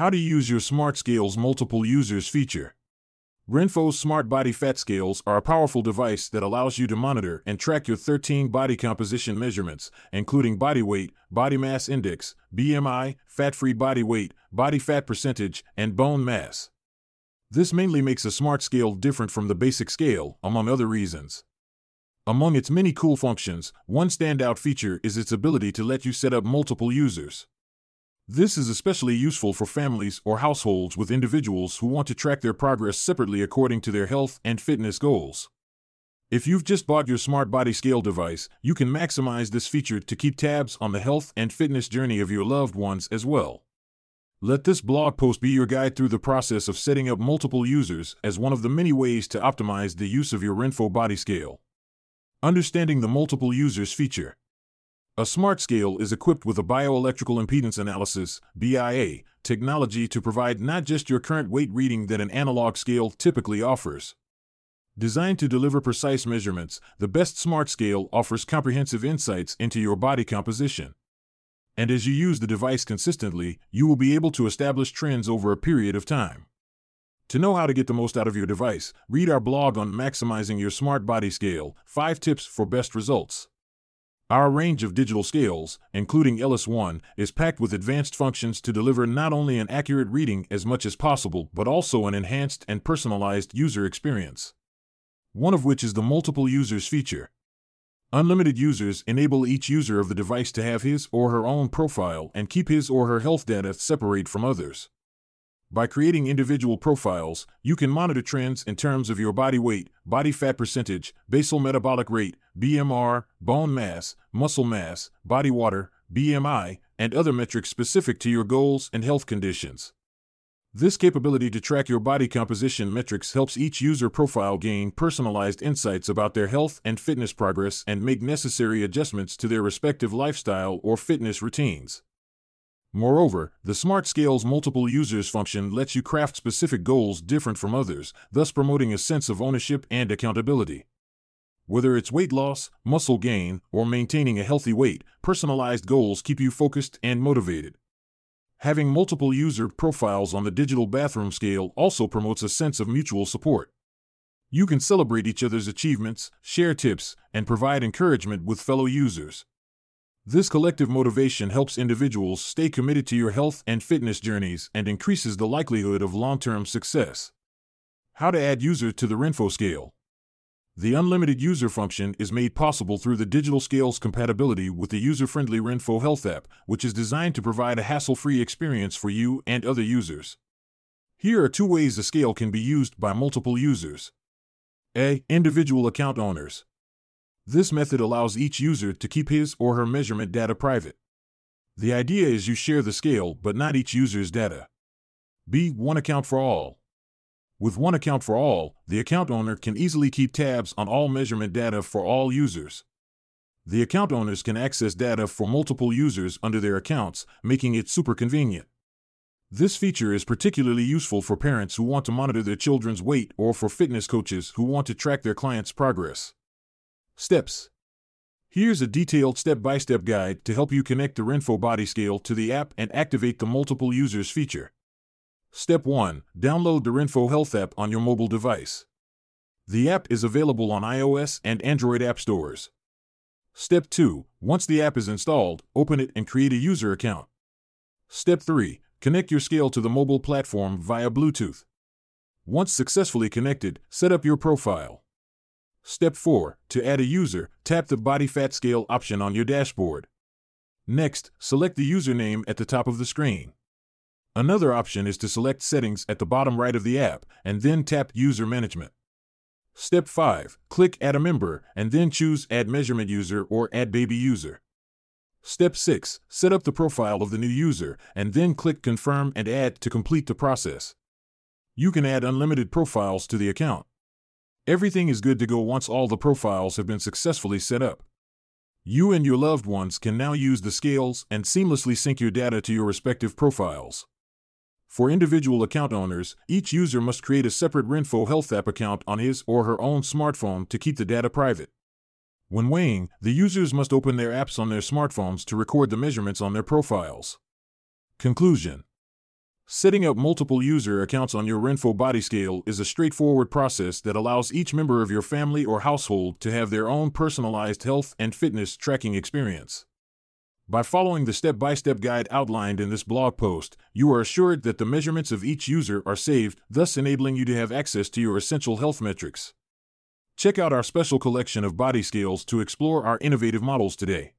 How to use your Smart Scales multiple users feature. Renpho's Smart Body Fat Scales are a powerful device that allows you to monitor and track your 13 body composition measurements, including body weight, body mass index, BMI, fat free body weight, body fat percentage, and bone mass. This mainly makes a smart scale different from the basic scale, among other reasons. Among its many cool functions, one standout feature is its ability to let you set up multiple users. This is especially useful for families or households with individuals who want to track their progress separately according to their health and fitness goals. If you've just bought your Smart Body Scale device, you can maximize this feature to keep tabs on the health and fitness journey of your loved ones as well. Let this blog post be your guide through the process of setting up multiple users as one of the many ways to optimize the use of your Renpho Body Scale. Understanding the multiple users feature. A smart scale is equipped with a bioelectrical impedance analysis (BIA) technology to provide not just your current weight reading that an analog scale typically offers. Designed to deliver precise measurements, the best smart scale offers comprehensive insights into your body composition. And as you use the device consistently, you will be able to establish trends over a period of time. To know how to get the most out of your device, read our blog on maximizing your smart body scale 5 tips for best results. Our range of digital scales, including LS1, is packed with advanced functions to deliver not only an accurate reading as much as possible, but also an enhanced and personalized user experience. One of which is the multiple users feature. Unlimited users enable each user of the device to have his or her own profile and keep his or her health data separate from others. By creating individual profiles, you can monitor trends in terms of your body weight, body fat percentage, basal metabolic rate, BMR, bone mass, muscle mass, body water, BMI, and other metrics specific to your goals and health conditions. This capability to track your body composition metrics helps each user profile gain personalized insights about their health and fitness progress and make necessary adjustments to their respective lifestyle or fitness routines. Moreover, the Smart Scale's multiple users function lets you craft specific goals different from others, thus promoting a sense of ownership and accountability. Whether it's weight loss, muscle gain, or maintaining a healthy weight, personalized goals keep you focused and motivated. Having multiple user profiles on the digital bathroom scale also promotes a sense of mutual support. You can celebrate each other's achievements, share tips, and provide encouragement with fellow users. This collective motivation helps individuals stay committed to your health and fitness journeys and increases the likelihood of long term success. How to add user to the Renpho scale. The unlimited user function is made possible through the digital scale's compatibility with the user friendly Renpho Health app, which is designed to provide a hassle free experience for you and other users. Here are two ways the scale can be used by multiple users. A. Individual account owners. This method allows each user to keep his or her measurement data private. The idea is you share the scale, but not each user's data. B. One account for all. With one account for all, the account owner can easily keep tabs on all measurement data for all users. The account owners can access data for multiple users under their accounts, making it super convenient. This feature is particularly useful for parents who want to monitor their children's weight or for fitness coaches who want to track their clients' progress. Steps Here's a detailed step by step guide to help you connect the Renpho Body Scale to the app and activate the multiple users feature. Step 1 Download the Renpho Health app on your mobile device. The app is available on iOS and Android app stores. Step 2 Once the app is installed, open it and create a user account. Step 3 Connect your scale to the mobile platform via Bluetooth. Once successfully connected, set up your profile. Step 4. To add a user, tap the Body Fat Scale option on your dashboard. Next, select the username at the top of the screen. Another option is to select Settings at the bottom right of the app, and then tap User Management. Step 5. Click Add a Member, and then choose Add Measurement User or Add Baby User. Step 6. Set up the profile of the new user, and then click Confirm and Add to complete the process. You can add unlimited profiles to the account. Everything is good to go once all the profiles have been successfully set up. You and your loved ones can now use the scales and seamlessly sync your data to your respective profiles. For individual account owners, each user must create a separate Renpho Health app account on his or her own smartphone to keep the data private. When weighing, the users must open their apps on their smartphones to record the measurements on their profiles. Conclusion Setting up multiple user accounts on your Renpho body scale is a straightforward process that allows each member of your family or household to have their own personalized health and fitness tracking experience. By following the step by step guide outlined in this blog post, you are assured that the measurements of each user are saved, thus enabling you to have access to your essential health metrics. Check out our special collection of body scales to explore our innovative models today.